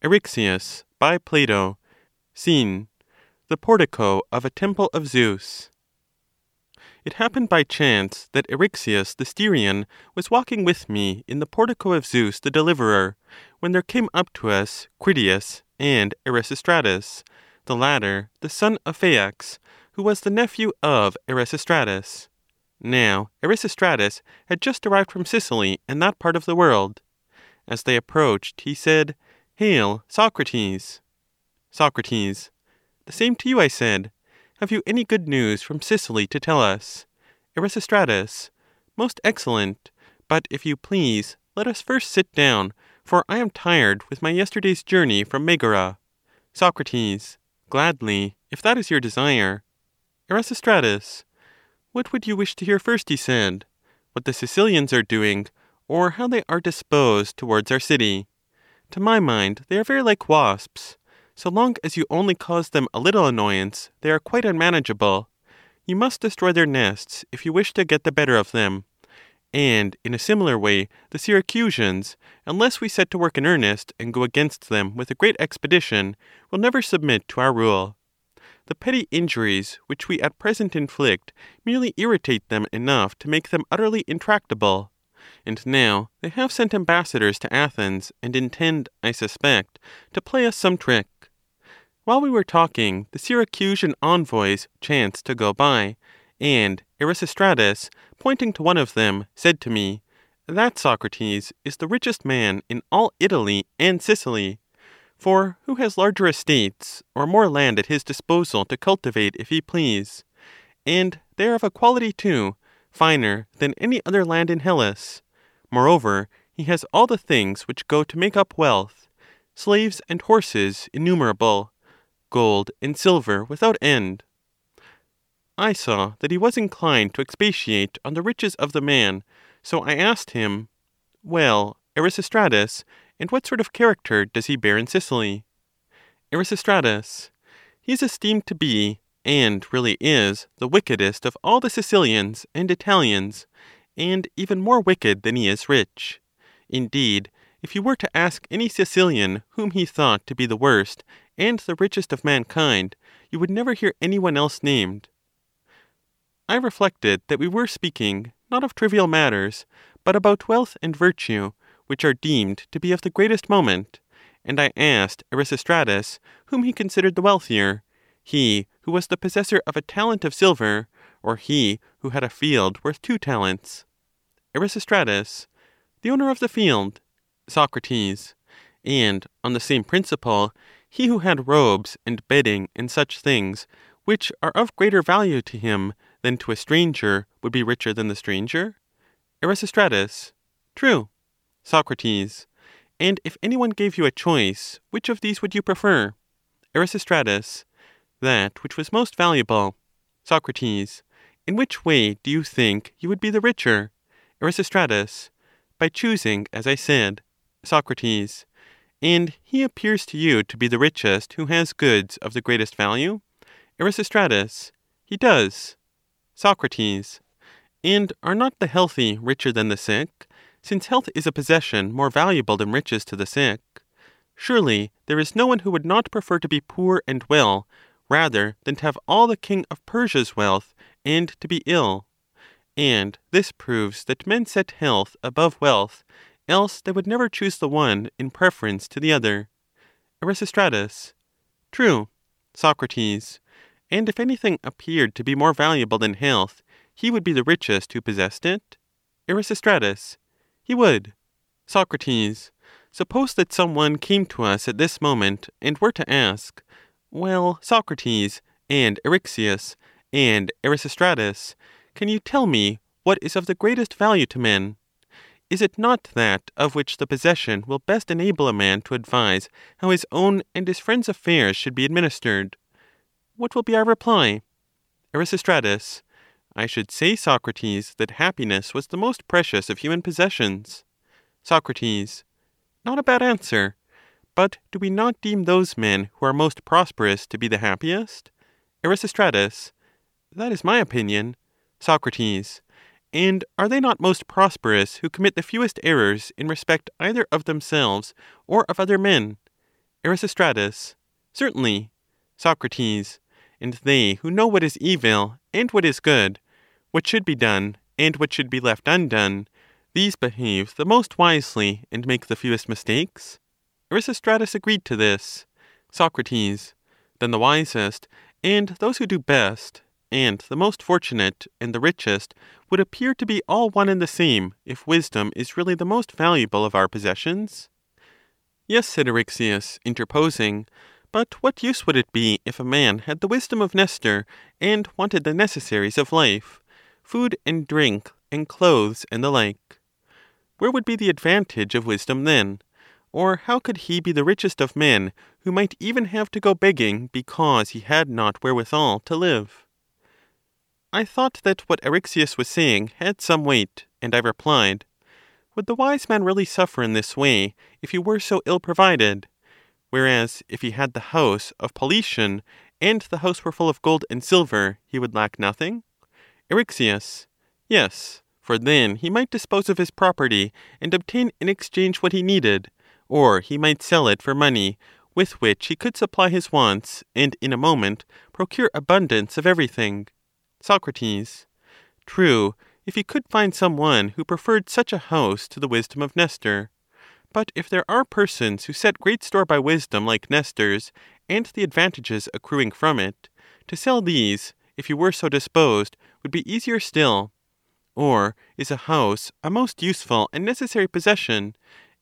Eryxias, by Plato. Scene The portico of a temple of Zeus. It happened by chance that Eryxias the Steirian was walking with me in the portico of Zeus the Deliverer, when there came up to us Critias and Erasistratus, the latter the son of Phaeax, who was the nephew of Erasistratus. Now Erasistratus had just arrived from Sicily and that part of the world. As they approached, he said, Hail, Socrates! Socrates. The same to you, I said. Have you any good news from Sicily to tell us? Erasistratus. Most excellent. But if you please, let us first sit down, for I am tired with my yesterday's journey from Megara. Socrates. Gladly, if that is your desire. Erasistratus. What would you wish to hear first? he said. What the Sicilians are doing, or how they are disposed towards our city. To my mind, they are very like wasps. So long as you only cause them a little annoyance, they are quite unmanageable. You must destroy their nests if you wish to get the better of them. And in a similar way, the Syracusans, unless we set to work in earnest and go against them with a great expedition, will never submit to our rule. The petty injuries which we at present inflict merely irritate them enough to make them utterly intractable. And now they have sent ambassadors to Athens, and intend, I suspect, to play us some trick. While we were talking, the Syracusan envoys chanced to go by, and Erasistratus, pointing to one of them, said to me, That, Socrates, is the richest man in all Italy and Sicily. For who has larger estates, or more land at his disposal to cultivate if he please? And they are of a quality, too, finer than any other land in Hellas. Moreover, he has all the things which go to make up wealth slaves and horses innumerable, gold and silver without end. I saw that he was inclined to expatiate on the riches of the man, so I asked him, Well, Erasistratus, and what sort of character does he bear in Sicily? Erasistratus. He is esteemed to be, and really is, the wickedest of all the Sicilians and Italians, and even more wicked than he is rich. Indeed, if you were to ask any Sicilian whom he thought to be the worst and the richest of mankind, you would never hear any one else named. I reflected that we were speaking not of trivial matters, but about wealth and virtue, which are deemed to be of the greatest moment, and I asked Erasistratus whom he considered the wealthier, he who was the possessor of a talent of silver, or he who had a field worth two talents. Erasistratus. The owner of the field. Socrates. And, on the same principle, he who had robes and bedding and such things, which are of greater value to him than to a stranger, would be richer than the stranger? Erasistratus. True. Socrates. And if any one gave you a choice, which of these would you prefer? Erasistratus. That which was most valuable. Socrates. In which way do you think you would be the richer? Erasistratus. By choosing, as I said. Socrates. And he appears to you to be the richest who has goods of the greatest value? Erasistratus. He does. Socrates. And are not the healthy richer than the sick, since health is a possession more valuable than riches to the sick? Surely there is no one who would not prefer to be poor and well, rather than to have all the king of Persia's wealth and to be ill. And this proves that men set health above wealth, else they would never choose the one in preference to the other. Erasistratus. True. Socrates. And if anything appeared to be more valuable than health, he would be the richest who possessed it? Erasistratus. He would. Socrates. Suppose that some one came to us at this moment and were to ask, Well, Socrates, and Eryxias, and Erasistratus, can you tell me what is of the greatest value to men? is it not that of which the possession will best enable a man to advise how his own and his friends' affairs should be administered? What will be our reply? Erasistratus. I should say, Socrates, that happiness was the most precious of human possessions. Socrates. Not a bad answer. But do we not deem those men who are most prosperous to be the happiest? Erasistratus. That is my opinion. Socrates. And are they not most prosperous who commit the fewest errors in respect either of themselves or of other men? Erasistratus. Certainly. Socrates. And they who know what is evil and what is good, what should be done and what should be left undone, these behave the most wisely and make the fewest mistakes? Erasistratus agreed to this. Socrates. Then the wisest, and those who do best, and the most fortunate and the richest would appear to be all one and the same if wisdom is really the most valuable of our possessions? Yes, said Eryxias, interposing. But what use would it be if a man had the wisdom of Nestor, and wanted the necessaries of life, food and drink, and clothes, and the like? Where would be the advantage of wisdom then? Or how could he be the richest of men, who might even have to go begging because he had not wherewithal to live? I thought that what Eryxias was saying had some weight, and I replied, Would the wise man really suffer in this way if he were so ill provided? Whereas, if he had the house of Polition, and the house were full of gold and silver, he would lack nothing? Eryxias. Yes, for then he might dispose of his property, and obtain in exchange what he needed, or he might sell it for money, with which he could supply his wants, and in a moment procure abundance of everything. Socrates. True, if he could find some one who preferred such a house to the wisdom of Nestor. But if there are persons who set great store by wisdom like Nestor's, and the advantages accruing from it, to sell these, if you were so disposed, would be easier still. Or is a house a most useful and necessary possession?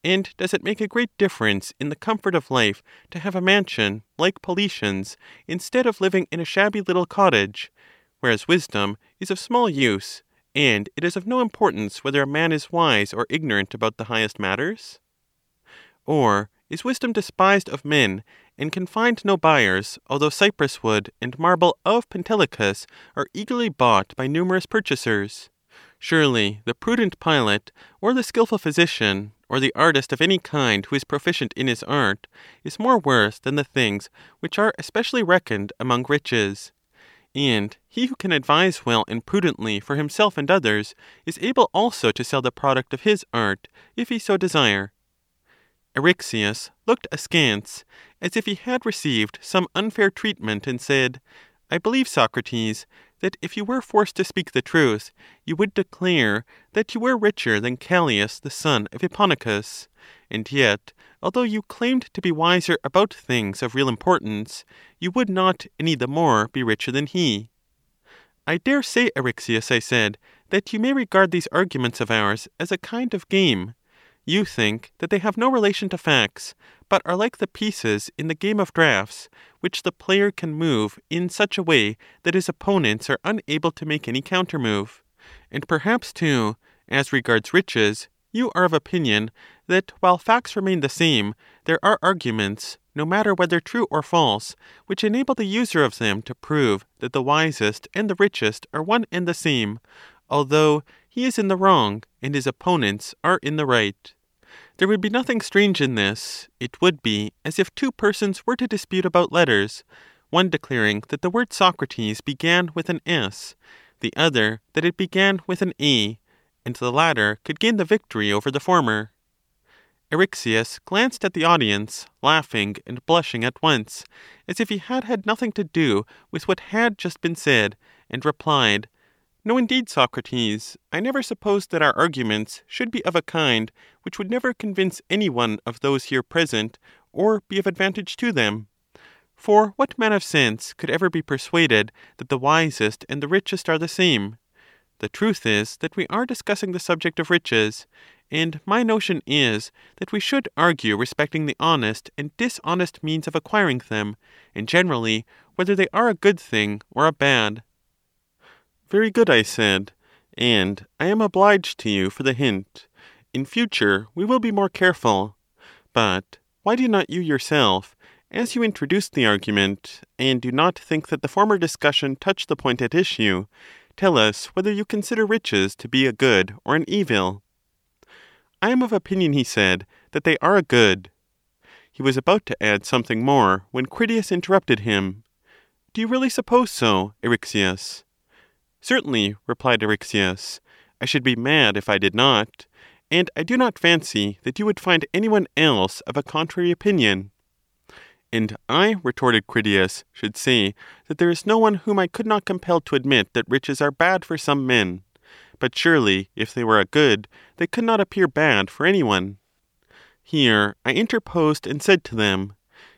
And does it make a great difference in the comfort of life to have a mansion, like Polition's, instead of living in a shabby little cottage? Whereas wisdom is of small use, and it is of no importance whether a man is wise or ignorant about the highest matters? Or is wisdom despised of men, and can find no buyers, although cypress wood and marble of Pentelicus are eagerly bought by numerous purchasers? Surely the prudent pilot, or the skilful physician, or the artist of any kind who is proficient in his art, is more worth than the things which are especially reckoned among riches and he who can advise well and prudently for himself and others is able also to sell the product of his art, if he so desire. Eryxias looked askance, as if he had received some unfair treatment, and said, I believe, Socrates, that if you were forced to speak the truth, you would declare that you were richer than Callias the son of Hipponicus, and yet although you claimed to be wiser about things of real importance, you would not any the more be richer than he. I dare say, Eryxias, I said, that you may regard these arguments of ours as a kind of game. You think that they have no relation to facts, but are like the pieces in the game of draughts, which the player can move in such a way that his opponents are unable to make any countermove. And perhaps, too, as regards riches, you are of opinion that while facts remain the same, there are arguments, no matter whether true or false, which enable the user of them to prove that the wisest and the richest are one and the same, although he is in the wrong and his opponents are in the right. There would be nothing strange in this; it would be as if two persons were to dispute about letters, one declaring that the word Socrates began with an S, the other that it began with an A and the latter could gain the victory over the former. Eryxias glanced at the audience, laughing and blushing at once, as if he had had nothing to do with what had just been said, and replied, No, indeed, Socrates, I never supposed that our arguments should be of a kind which would never convince any one of those here present, or be of advantage to them. For what man of sense could ever be persuaded that the wisest and the richest are the same? The truth is that we are discussing the subject of riches, and my notion is that we should argue respecting the honest and dishonest means of acquiring them, and generally whether they are a good thing or a bad. Very good, I said, and I am obliged to you for the hint. in future we will be more careful. But why do not you yourself, as you introduced the argument, and do not think that the former discussion touched the point at issue, tell us whether you consider riches to be a good or an evil? I am of opinion, he said, that they are a good. He was about to add something more when Critias interrupted him. Do you really suppose so, Eryxias? Certainly, replied Eryxias. I should be mad if I did not, and I do not fancy that you would find any one else of a contrary opinion. And I, retorted Critias, should say that there is no one whom I could not compel to admit that riches are bad for some men. But surely, if they were a good, they could not appear bad for any one. Here I interposed and said to them,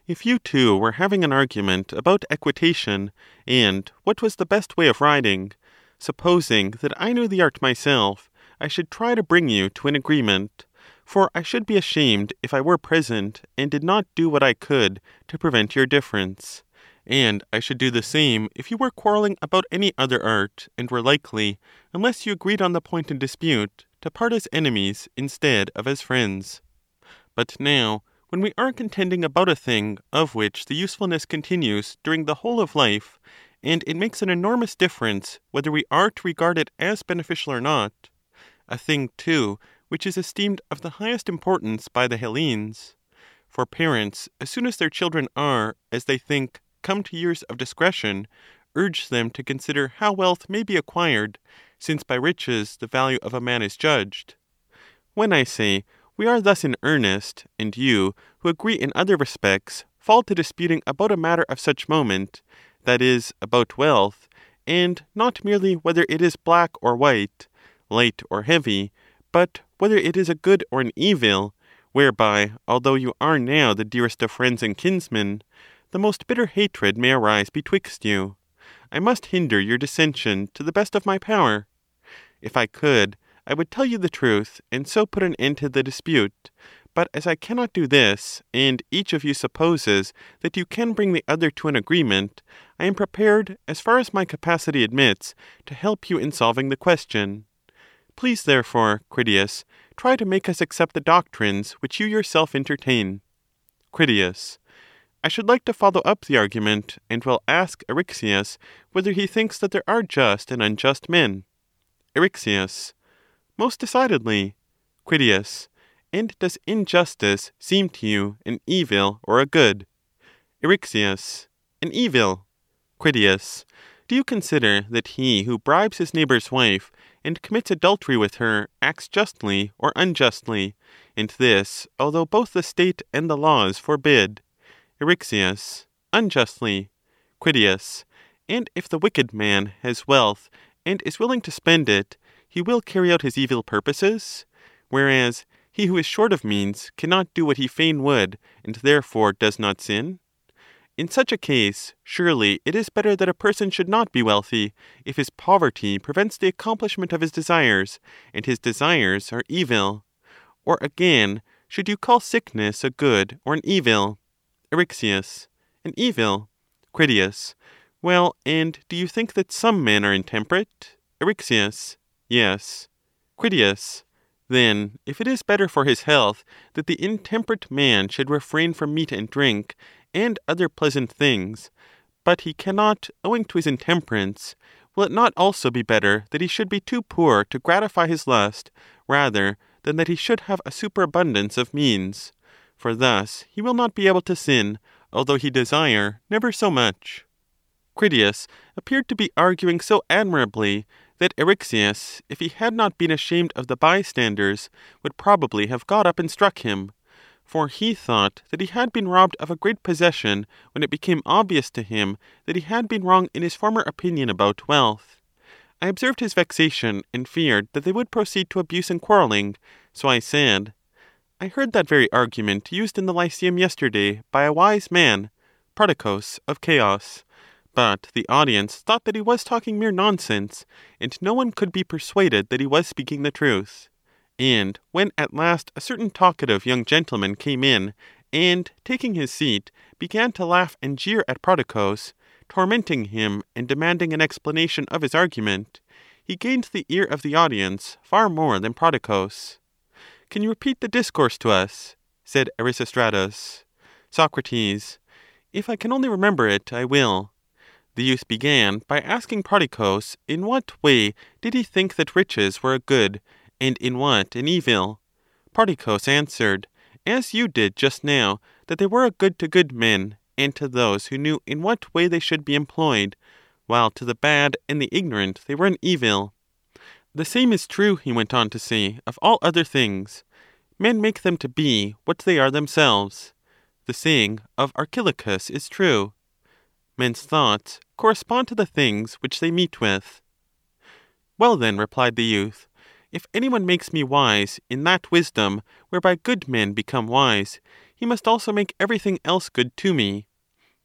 If you two were having an argument about equitation, and what was the best way of riding, supposing that I knew the art myself, I should try to bring you to an agreement for I should be ashamed if I were present and did not do what I could to prevent your difference. And I should do the same if you were quarreling about any other art, and were likely, unless you agreed on the point in dispute, to part as enemies instead of as friends. But now, when we are contending about a thing of which the usefulness continues during the whole of life, and it makes an enormous difference whether we are to regard it as beneficial or not, a thing, too, which is esteemed of the highest importance by the Hellenes. For parents, as soon as their children are, as they think, come to years of discretion, urge them to consider how wealth may be acquired, since by riches the value of a man is judged. When I say we are thus in earnest, and you, who agree in other respects, fall to disputing about a matter of such moment, that is, about wealth, and not merely whether it is black or white, light or heavy, but whether it is a good or an evil, whereby, although you are now the dearest of friends and kinsmen, the most bitter hatred may arise betwixt you. I must hinder your dissension to the best of my power. If I could, I would tell you the truth, and so put an end to the dispute. But as I cannot do this, and each of you supposes that you can bring the other to an agreement, I am prepared, as far as my capacity admits, to help you in solving the question. Please, therefore, Critias, try to make us accept the doctrines which you yourself entertain. Critias. I should like to follow up the argument, and will ask Eryxias whether he thinks that there are just and unjust men. Eryxias. Most decidedly. Critias. And does injustice seem to you an evil or a good? Eryxias. An evil. Critias. Do you consider that he who bribes his neighbor's wife and commits adultery with her acts justly or unjustly, and this although both the state and the laws forbid. Eryxias. Unjustly. Critias. And if the wicked man has wealth and is willing to spend it, he will carry out his evil purposes, whereas he who is short of means cannot do what he fain would, and therefore does not sin? In such a case, surely it is better that a person should not be wealthy, if his poverty prevents the accomplishment of his desires, and his desires are evil. Or again, should you call sickness a good or an evil? Eryxias. An evil. Critias. Well, and do you think that some men are intemperate? Eryxias. Yes. Critias. Then, if it is better for his health that the intemperate man should refrain from meat and drink, and other pleasant things, but he cannot, owing to his intemperance, will it not also be better that he should be too poor to gratify his lust, rather than that he should have a superabundance of means? For thus he will not be able to sin, although he desire never so much. Critias appeared to be arguing so admirably that Eryxias, if he had not been ashamed of the bystanders, would probably have got up and struck him for he thought that he had been robbed of a great possession when it became obvious to him that he had been wrong in his former opinion about wealth. I observed his vexation, and feared that they would proceed to abuse and quarreling, so I said, I heard that very argument used in the Lyceum yesterday by a wise man, Prodicus of Ceos. But the audience thought that he was talking mere nonsense, and no one could be persuaded that he was speaking the truth. And when at last a certain talkative young gentleman came in, and, taking his seat, began to laugh and jeer at Prodicus, tormenting him and demanding an explanation of his argument, he gained the ear of the audience far more than Prodicus. Can you repeat the discourse to us? said Erasistratus. Socrates. If I can only remember it, I will. The youth began by asking Prodicus in what way did he think that riches were a good, and in what an evil. Prodicus answered, as you did just now, that they were a good to good men, and to those who knew in what way they should be employed, while to the bad and the ignorant they were an evil. The same is true, he went on to say, of all other things. Men make them to be what they are themselves. The saying of Archilochus is true. Men's thoughts correspond to the things which they meet with. Well, then, replied the youth, if any one makes me wise in that wisdom whereby good men become wise, he must also make everything else good to me.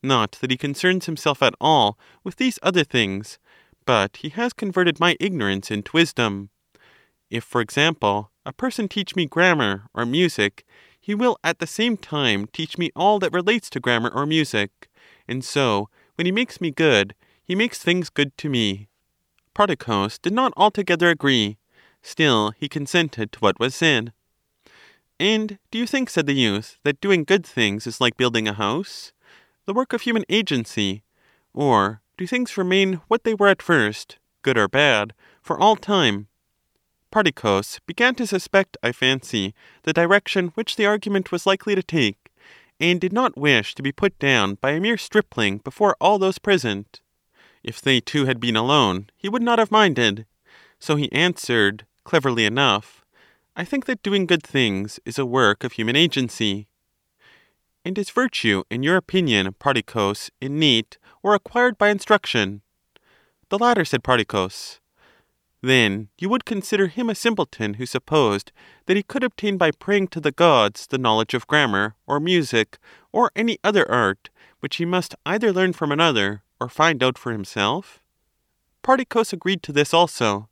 Not that he concerns himself at all with these other things, but he has converted my ignorance into wisdom. If, for example, a person teach me grammar or music, he will at the same time teach me all that relates to grammar or music, and so when he makes me good, he makes things good to me. Prodicus did not altogether agree; still he consented to what was said. And do you think, said the youth, that doing good things is like building a house, the work of human agency? Or do things remain what they were at first, good or bad, for all time? Prodicus began to suspect, I fancy, the direction which the argument was likely to take and did not wish to be put down by a mere stripling before all those present. If they two had been alone, he would not have minded. So he answered, cleverly enough, I think that doing good things is a work of human agency. And is virtue, in your opinion, Prodicus, innate or acquired by instruction? The latter, said Prodicus. Then you would consider him a simpleton who supposed that he could obtain by praying to the gods the knowledge of grammar, or music, or any other art, which he must either learn from another, or find out for himself? Prodicus agreed to this also.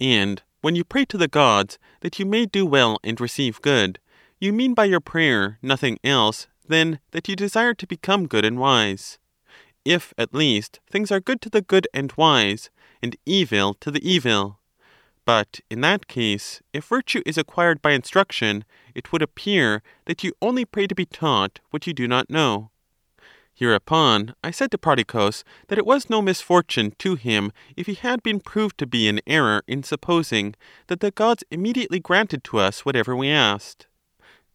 And when you pray to the gods that you may do well and receive good, you mean by your prayer nothing else than that you desire to become good and wise. If, at least, things are good to the good and wise, and evil to the evil. But in that case, if virtue is acquired by instruction, it would appear that you only pray to be taught what you do not know. Hereupon I said to Prodicus that it was no misfortune to him if he had been proved to be in error in supposing that the gods immediately granted to us whatever we asked.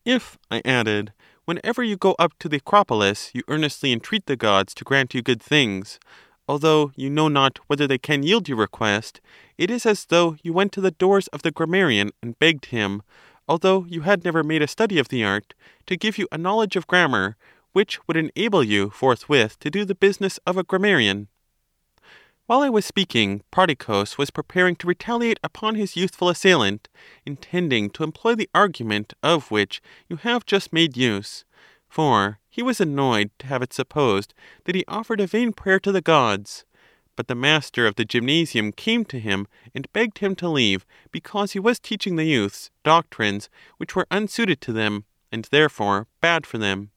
If, I added, whenever you go up to the Acropolis you earnestly entreat the gods to grant you good things, although you know not whether they can yield your request, it is as though you went to the doors of the grammarian and begged him, although you had never made a study of the art, to give you a knowledge of grammar, which would enable you forthwith to do the business of a grammarian. While I was speaking, Prodicus was preparing to retaliate upon his youthful assailant, intending to employ the argument of which you have just made use, for he was annoyed to have it supposed that he offered a vain prayer to the gods. But the master of the gymnasium came to him and begged him to leave, because he was teaching the youths doctrines which were unsuited to them, and therefore bad for them.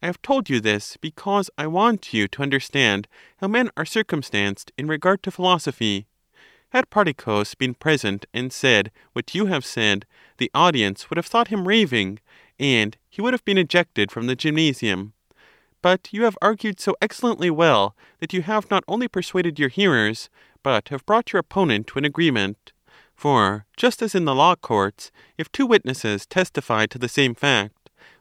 I have told you this because I want you to understand how men are circumstanced in regard to philosophy. Had Prodicus been present and said what you have said, the audience would have thought him raving, and he would have been ejected from the gymnasium. But you have argued so excellently well that you have not only persuaded your hearers, but have brought your opponent to an agreement. For, just as in the law courts, if two witnesses testify to the same fact,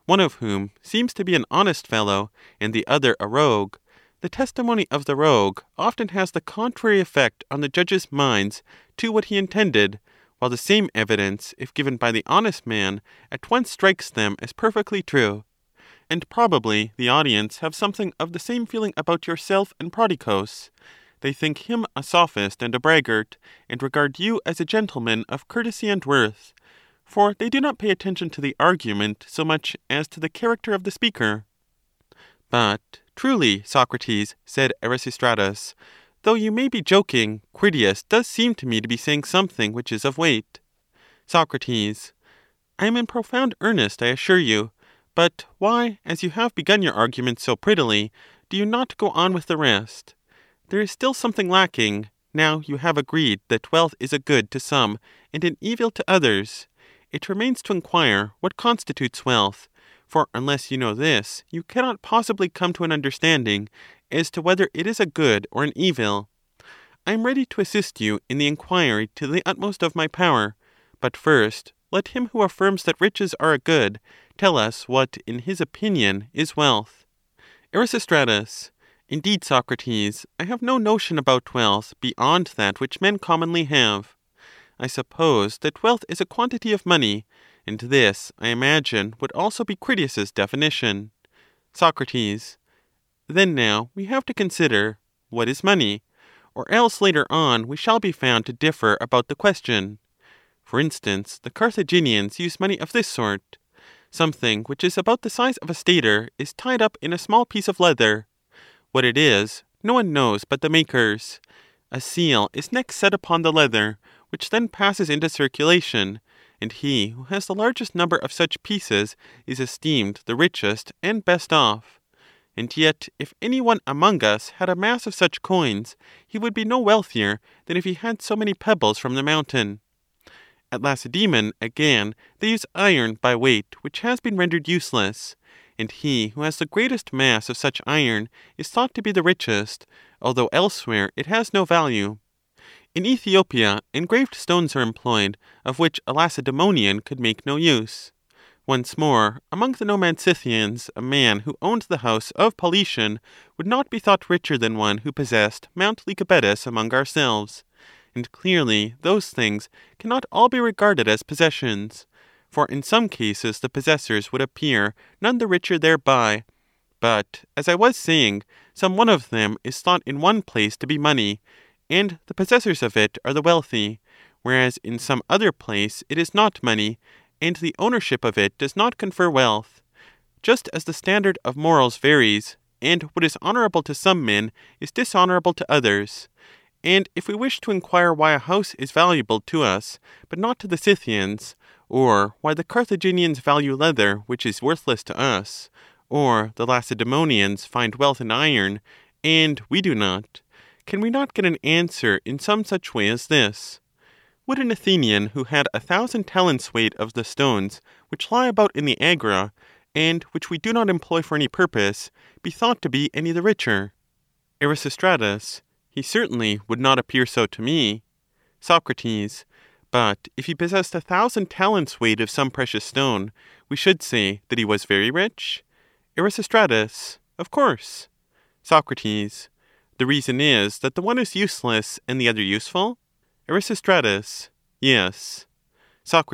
one of whom seems to be an honest fellow, and the other a rogue, the testimony of the rogue often has the contrary effect on the judges' minds to what he intended, while the same evidence, if given by the honest man, at once strikes them as perfectly true. And probably the audience have something of the same feeling about yourself and Prodicus. They think him a sophist and a braggart, and regard you as a gentleman of courtesy and worth, for they do not pay attention to the argument so much as to the character of the speaker. But truly, Socrates, said Erasistratus, Though you may be joking, Critias does seem to me to be saying something which is of weight. Socrates. I am in profound earnest, I assure you. But why, as you have begun your argument so prettily, do you not go on with the rest? There is still something lacking, now you have agreed that wealth is a good to some and an evil to others. It remains to inquire what constitutes wealth, for unless you know this, you cannot possibly come to an understanding as to whether it is a good or an evil. I am ready to assist you in the inquiry to the utmost of my power; but first let him who affirms that riches are a good tell us what, in his opinion, is wealth. Erasistratus. Indeed, Socrates, I have no notion about wealth beyond that which men commonly have. I suppose that wealth is a quantity of money, and this, I imagine, would also be Critias's definition. Soc. Then now we have to consider, What is money? Or else later on we shall be found to differ about the question. For instance, the Carthaginians use money of this sort. Something which is about the size of a stater is tied up in a small piece of leather. What it is, no one knows but the makers. A seal is next set upon the leather, which then passes into circulation, and he who has the largest number of such pieces is esteemed the richest and best off. And yet, if any one among us had a mass of such coins, he would be no wealthier than if he had so many pebbles from the mountain. At Lacedaemon, again, they use iron by weight, which has been rendered useless, and he who has the greatest mass of such iron is thought to be the richest, although elsewhere it has no value. In Ethiopia engraved stones are employed, of which a Lacedaemonian could make no use. Once more, among the nomad Scythians, a man who owned the house of Polition would not be thought richer than one who possessed Mount Lycabettus among ourselves. And clearly those things cannot all be regarded as possessions, for in some cases the possessors would appear none the richer thereby. But, as I was saying, some one of them is thought in one place to be money, and the possessors of it are the wealthy, whereas in some other place it is not money, and the ownership of it does not confer wealth. Just as the standard of morals varies, and what is honorable to some men is dishonorable to others. And if we wish to inquire why a house is valuable to us, but not to the Scythians, or why the Carthaginians value leather which is worthless to us, or the Lacedaemonians find wealth in iron, and we do not, can we not get an answer in some such way as this? Would an Athenian who had a thousand talents weight of the stones which lie about in the Agora, and which we do not employ for any purpose, be thought to be any the richer? Erasistratus. He certainly would not appear so to me. Soc. But if he possessed a thousand talents weight of some precious stone, we should say that he was very rich? Erasistratus. Of course. Soc. The reason is that the one is useless and the other useful? Erasistratus. Yes. Soc.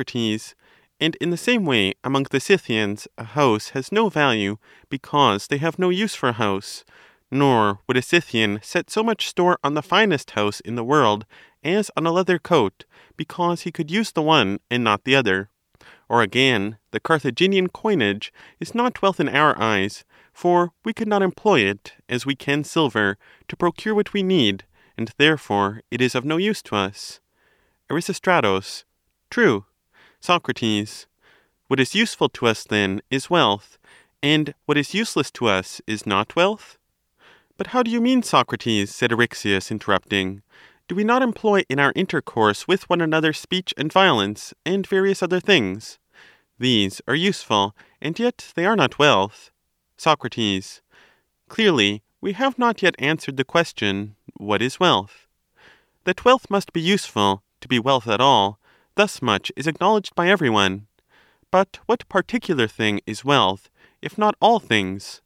And in the same way among the Scythians a house has no value, because they have no use for a house, nor would a Scythian set so much store on the finest house in the world as on a leather coat, because he could use the one and not the other. Or again, the Carthaginian coinage is not wealth in our eyes, for we could not employ it, as we can silver, to procure what we need, and therefore it is of no use to us. Erasistratus. True. Soc. What is useful to us, then, is wealth, and what is useless to us is not wealth? But how do you mean, Socrates? said Eryxias, interrupting. Do we not employ in our intercourse with one another speech and violence, and various other things? These are useful, and yet they are not wealth. Soc. Clearly we have not yet answered the question, What is wealth? That wealth must be useful, to be wealth at all, thus much is acknowledged by every one. But what particular thing is wealth, if not all things?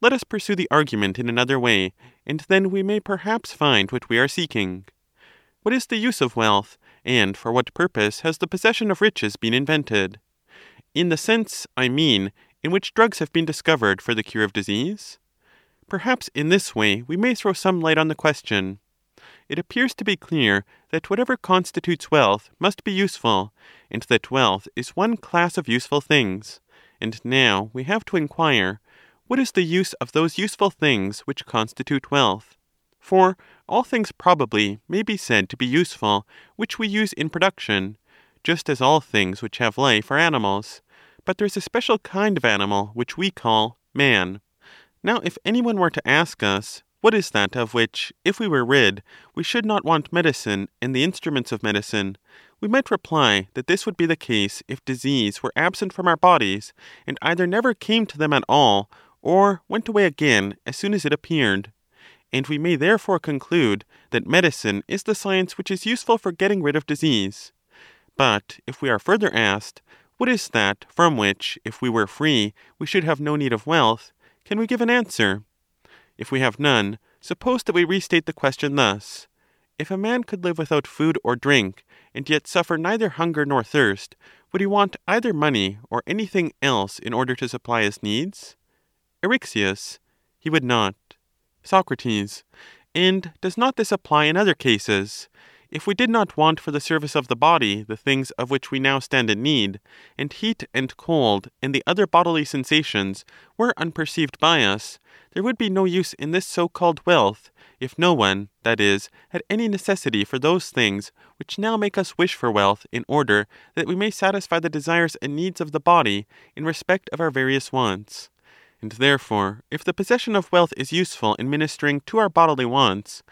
Let us pursue the argument in another way, and then we may perhaps find what we are seeking. What is the use of wealth, and for what purpose has the possession of riches been invented? In the sense, I mean, in which drugs have been discovered for the cure of disease? Perhaps in this way we may throw some light on the question. It appears to be clear that whatever constitutes wealth must be useful, and that wealth is one class of useful things. And now we have to inquire what is the use of those useful things which constitute wealth? For all things probably may be said to be useful which we use in production, just as all things which have life are animals. But there is a special kind of animal which we call man. Now, if any one were to ask us, What is that of which, if we were rid, we should not want medicine and the instruments of medicine? We might reply that this would be the case if disease were absent from our bodies, and either never came to them at all, or went away again as soon as it appeared. And we may therefore conclude that medicine is the science which is useful for getting rid of disease. But if we are further asked, What is that from which, if we were free, we should have no need of wealth? can we give an answer? If we have none, suppose that we restate the question thus: If a man could live without food or drink, and yet suffer neither hunger nor thirst, would he want either money or anything else in order to supply his needs? Eryxias. He would not. Soc. And does not this apply in other cases? If we did not want for the service of the body the things of which we now stand in need, and heat and cold and the other bodily sensations were unperceived by us, there would be no use in this so called wealth, if no one, that is, had any necessity for those things which now make us wish for wealth in order that we may satisfy the desires and needs of the body in respect of our various wants. And therefore, if the possession of wealth is useful in ministering to our bodily wants,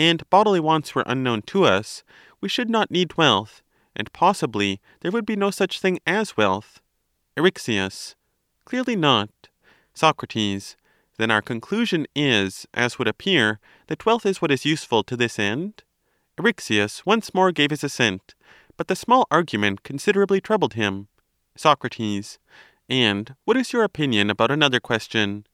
and bodily wants were unknown to us, we should not need wealth, and possibly there would be no such thing as wealth. Eryxias. Clearly not. Soc. Then our conclusion is, as would appear, that wealth is what is useful to this end? Eryxias once more gave his assent, but the small argument considerably troubled him. Soc. And what is your opinion about another question?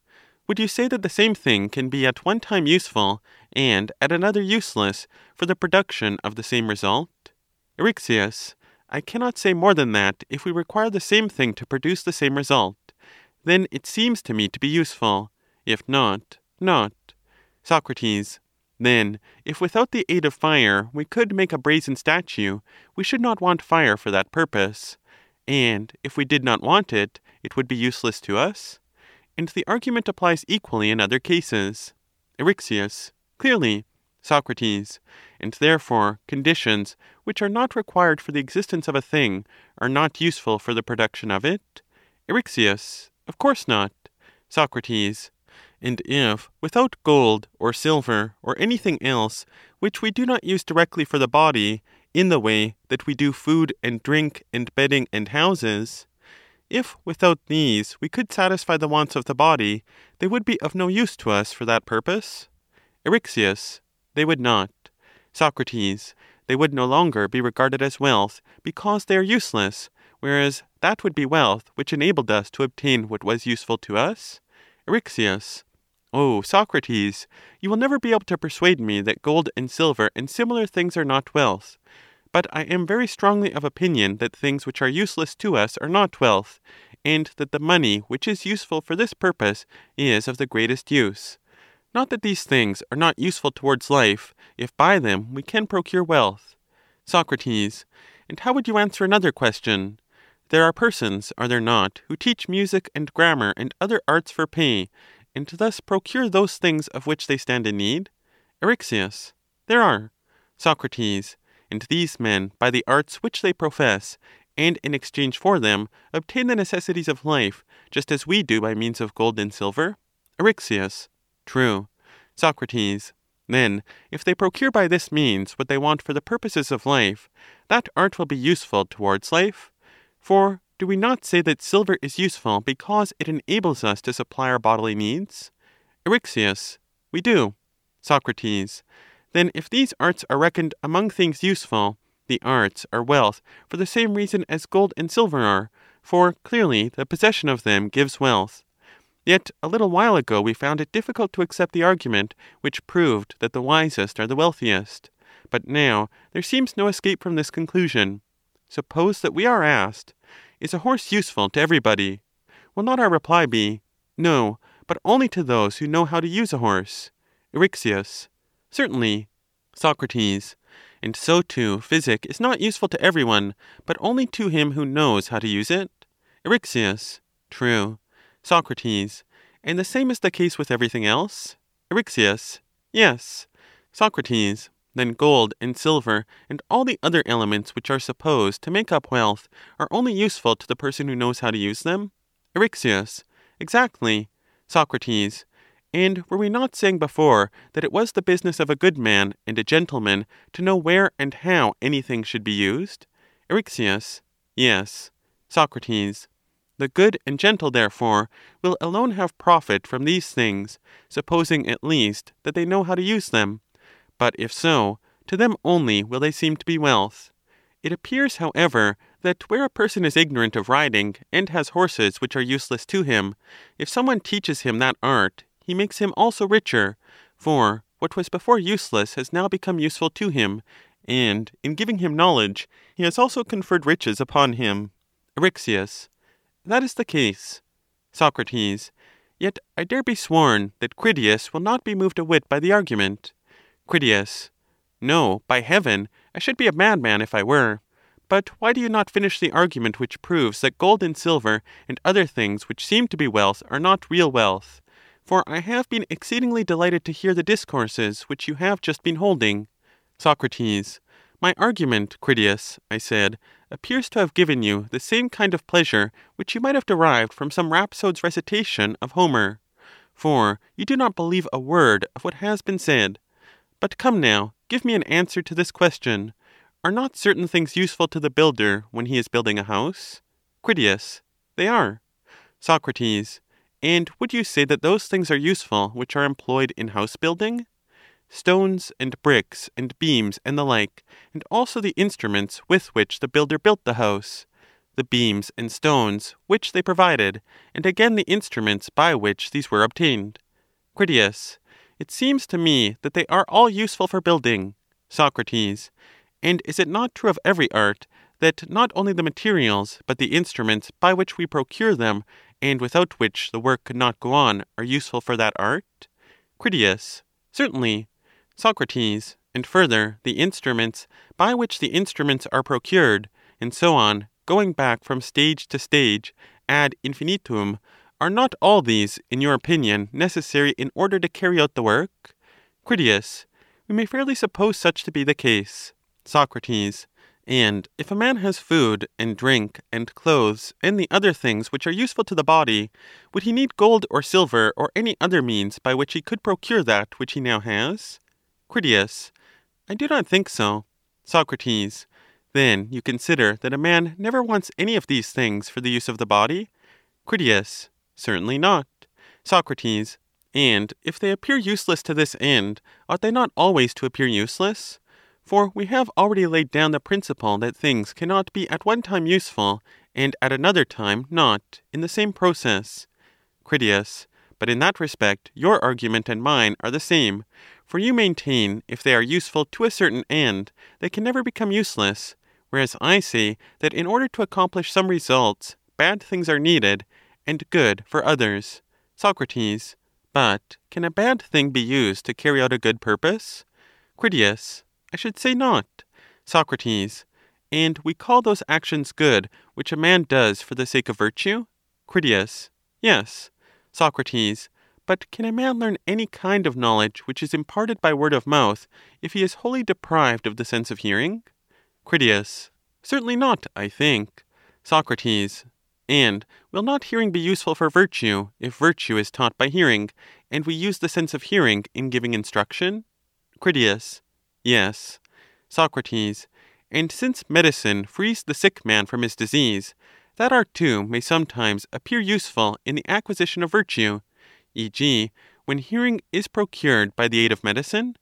Would you say that the same thing can be at one time useful and at another useless for the production of the same result? Eryxias. I cannot say more than that if we require the same thing to produce the same result. Then it seems to me to be useful; if not, not. Soc. Then, if without the aid of fire we could make a brazen statue, we should not want fire for that purpose; and if we did not want it, it would be useless to us? And the argument applies equally in other cases. Eryxias. Clearly. Soc. And therefore conditions which are not required for the existence of a thing are not useful for the production of it? Eryxias. Of course not. Soc. And if, without gold, or silver, or anything else, which we do not use directly for the body, in the way that we do food and drink and bedding and houses, if without these we could satisfy the wants of the body, they would be of no use to us for that purpose? Eryxias. They would not. Soc. They would no longer be regarded as wealth, because they are useless, whereas that would be wealth which enabled us to obtain what was useful to us? Eryxias. O Socrates, you will never be able to persuade me that gold and silver and similar things are not wealth. But I am very strongly of opinion that things which are useless to us are not wealth, and that the money which is useful for this purpose is of the greatest use. Not that these things are not useful towards life, if by them we can procure wealth. Soc. And how would you answer another question? There are persons, are there not, who teach music and grammar and other arts for pay, and thus procure those things of which they stand in need? Eryxias. There are. Soc. And these men, by the arts which they profess, and in exchange for them, obtain the necessities of life, just as we do by means of gold and silver? Eryxias. True. Soc. Then, if they procure by this means what they want for the purposes of life, that art will be useful towards life? For do we not say that silver is useful because it enables us to supply our bodily needs? Eryxias. We do. Soc. Then if these arts are reckoned among things useful, the arts are wealth for the same reason as gold and silver are, for clearly the possession of them gives wealth. Yet a little while ago we found it difficult to accept the argument which proved that the wisest are the wealthiest. But now there seems no escape from this conclusion. Suppose that we are asked, Is a horse useful to everybody? Will not our reply be, No, but only to those who know how to use a horse? Eryxias. Certainly. Soc. And so too physic is not useful to every one, but only to him who knows how to use it? Eryxias. True. Soc. And the same is the case with everything else? Eryxias. Yes. Soc. Then gold and silver and all the other elements which are supposed to make up wealth are only useful to the person who knows how to use them? Eryxias. Exactly. Soc. And were we not saying before that it was the business of a good man and a gentleman to know where and how anything should be used? Eryxias. Yes. Socrates. The good and gentle, therefore, will alone have profit from these things, supposing at least that they know how to use them. But if so, to them only will they seem to be wealth. It appears, however, that where a person is ignorant of riding, and has horses which are useless to him, if some one teaches him that art, he makes him also richer, for what was before useless has now become useful to him, and in giving him knowledge, he has also conferred riches upon him. Eryxias. That is the case. Socrates. Yet I dare be sworn that Critias will not be moved a whit by the argument. Critias. No, by heaven, I should be a madman if I were. But why do you not finish the argument which proves that gold and silver and other things which seem to be wealth are not real wealth? For I have been exceedingly delighted to hear the discourses which you have just been holding. Socrates. My argument, Critias, I said, appears to have given you the same kind of pleasure which you might have derived from some rhapsode's recitation of Homer. For you do not believe a word of what has been said. But come now, give me an answer to this question Are not certain things useful to the builder when he is building a house? Critias. They are. Socrates. And would you say that those things are useful which are employed in house building? Stones and bricks and beams and the like, and also the instruments with which the builder built the house, the beams and stones which they provided, and again the instruments by which these were obtained. Critias. It seems to me that they are all useful for building. Socrates. And is it not true of every art, that not only the materials, but the instruments by which we procure them, and without which the work could not go on, are useful for that art? Critias. Certainly. Socrates. And further, the instruments, by which the instruments are procured, and so on, going back from stage to stage, ad infinitum, are not all these, in your opinion, necessary in order to carry out the work? Critias. We may fairly suppose such to be the case. Socrates. And if a man has food and drink and clothes and the other things which are useful to the body, would he need gold or silver or any other means by which he could procure that which he now has? Critias. I do not think so. Socrates. Then you consider that a man never wants any of these things for the use of the body? Critias. Certainly not. Socrates. And if they appear useless to this end, ought they not always to appear useless? For we have already laid down the principle that things cannot be at one time useful, and at another time not, in the same process. Critias. But in that respect your argument and mine are the same. For you maintain, if they are useful to a certain end, they can never become useless, whereas I say that in order to accomplish some results, bad things are needed, and good for others. Socrates. But can a bad thing be used to carry out a good purpose? Critias. I should say not. Socrates. And we call those actions good which a man does for the sake of virtue? Critias. Yes. Socrates. But can a man learn any kind of knowledge which is imparted by word of mouth, if he is wholly deprived of the sense of hearing? Critias. Certainly not, I think. Socrates. And will not hearing be useful for virtue, if virtue is taught by hearing, and we use the sense of hearing in giving instruction? Critias. Yes. Socrates. And since medicine frees the sick man from his disease, that art too may sometimes appear useful in the acquisition of virtue, e.g., when hearing is procured by the aid of medicine?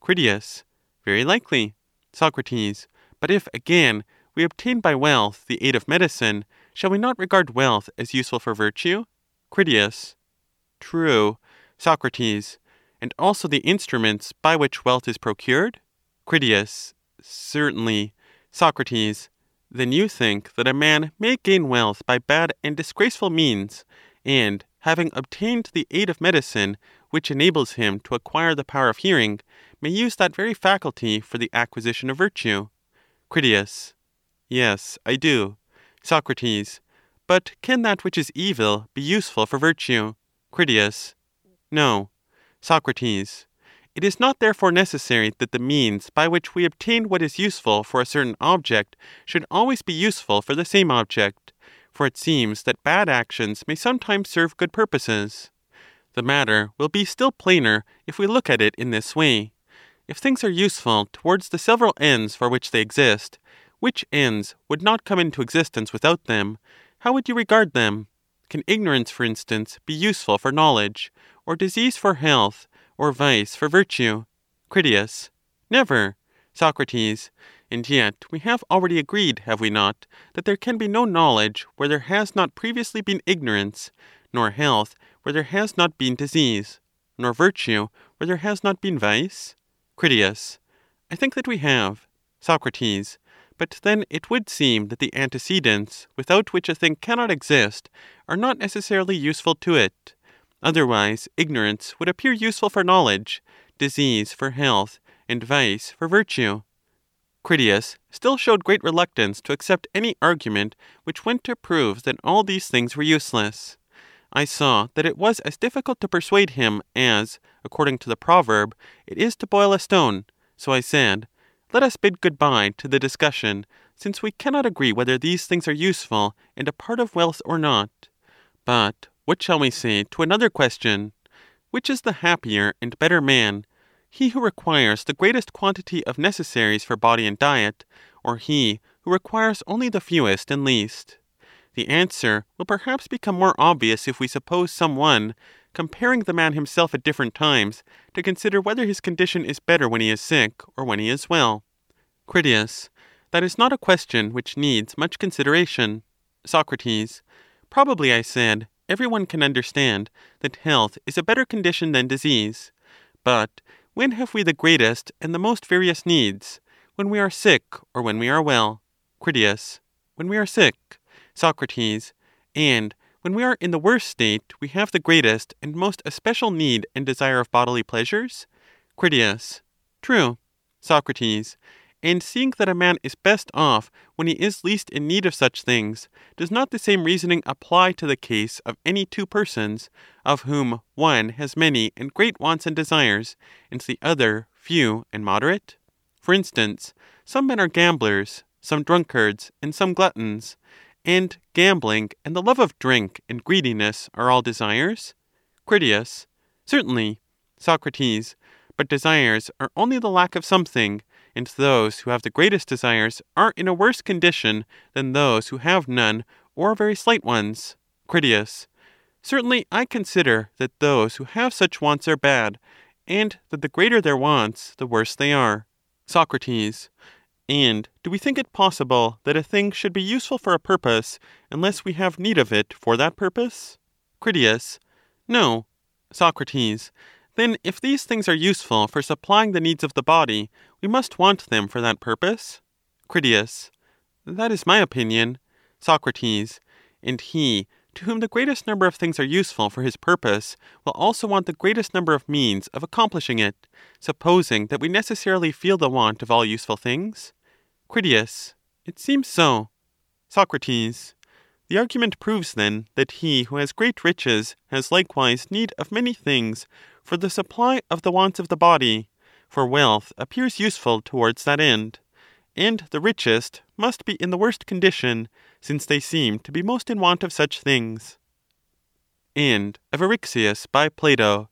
Critias. Very likely. Socrates. But if, again, we obtain by wealth the aid of medicine, shall we not regard wealth as useful for virtue? Critias. True. Socrates. And also the instruments by which wealth is procured? Critias. Certainly. Socrates. Then you think that a man may gain wealth by bad and disgraceful means, and having obtained the aid of medicine, which enables him to acquire the power of hearing, may use that very faculty for the acquisition of virtue? Critias. Yes, I do. Socrates. But can that which is evil be useful for virtue? Critias. No. Socrates. It is not therefore necessary that the means by which we obtain what is useful for a certain object should always be useful for the same object, for it seems that bad actions may sometimes serve good purposes. The matter will be still plainer if we look at it in this way. If things are useful towards the several ends for which they exist, which ends would not come into existence without them, how would you regard them? Can ignorance, for instance, be useful for knowledge, or disease for health, or vice for virtue? Critias. Never. Soc. And yet we have already agreed, have we not, that there can be no knowledge where there has not previously been ignorance, nor health where there has not been disease, nor virtue where there has not been vice? Critias. I think that we have. Soc. But then it would seem that the antecedents, without which a thing cannot exist, are not necessarily useful to it. Otherwise ignorance would appear useful for knowledge, disease for health, and vice for virtue. Critias still showed great reluctance to accept any argument which went to prove that all these things were useless. I saw that it was as difficult to persuade him as, according to the proverb, it is to boil a stone, so I said, let us bid good bye to the discussion, since we cannot agree whether these things are useful and a part of wealth or not. But what shall we say to another question? Which is the happier and better man, he who requires the greatest quantity of necessaries for body and diet, or he who requires only the fewest and least? The answer will perhaps become more obvious if we suppose some one, comparing the man himself at different times, to consider whether his condition is better when he is sick or when he is well. Critias. That is not a question which needs much consideration. Soc. Probably, I said, every one can understand that health is a better condition than disease. But when have we the greatest and the most various needs? When we are sick, or when we are well? Critias. When we are sick. Soc. And when we are in the worst state, we have the greatest and most especial need and desire of bodily pleasures? Critias. True. Soc. And seeing that a man is best off when he is least in need of such things, does not the same reasoning apply to the case of any two persons, of whom one has many and great wants and desires, and the other few and moderate? For instance, some men are gamblers, some drunkards, and some gluttons and gambling and the love of drink and greediness are all desires? Critias. Certainly. Soc. But desires are only the lack of something, and those who have the greatest desires are in a worse condition than those who have none or very slight ones. Critias. Certainly I consider that those who have such wants are bad, and that the greater their wants, the worse they are. Soc. And do we think it possible that a thing should be useful for a purpose unless we have need of it for that purpose? Critias. No. Soc. Then if these things are useful for supplying the needs of the body, we must want them for that purpose? Critias. That is my opinion. Soc. And he to whom the greatest number of things are useful for his purpose will also want the greatest number of means of accomplishing it, supposing that we necessarily feel the want of all useful things? Critias. It seems so. Soc. The argument proves then that he who has great riches has likewise need of many things for the supply of the wants of the body, for wealth appears useful towards that end. And the richest must be in the worst condition, since they seem to be most in want of such things. End of by Plato.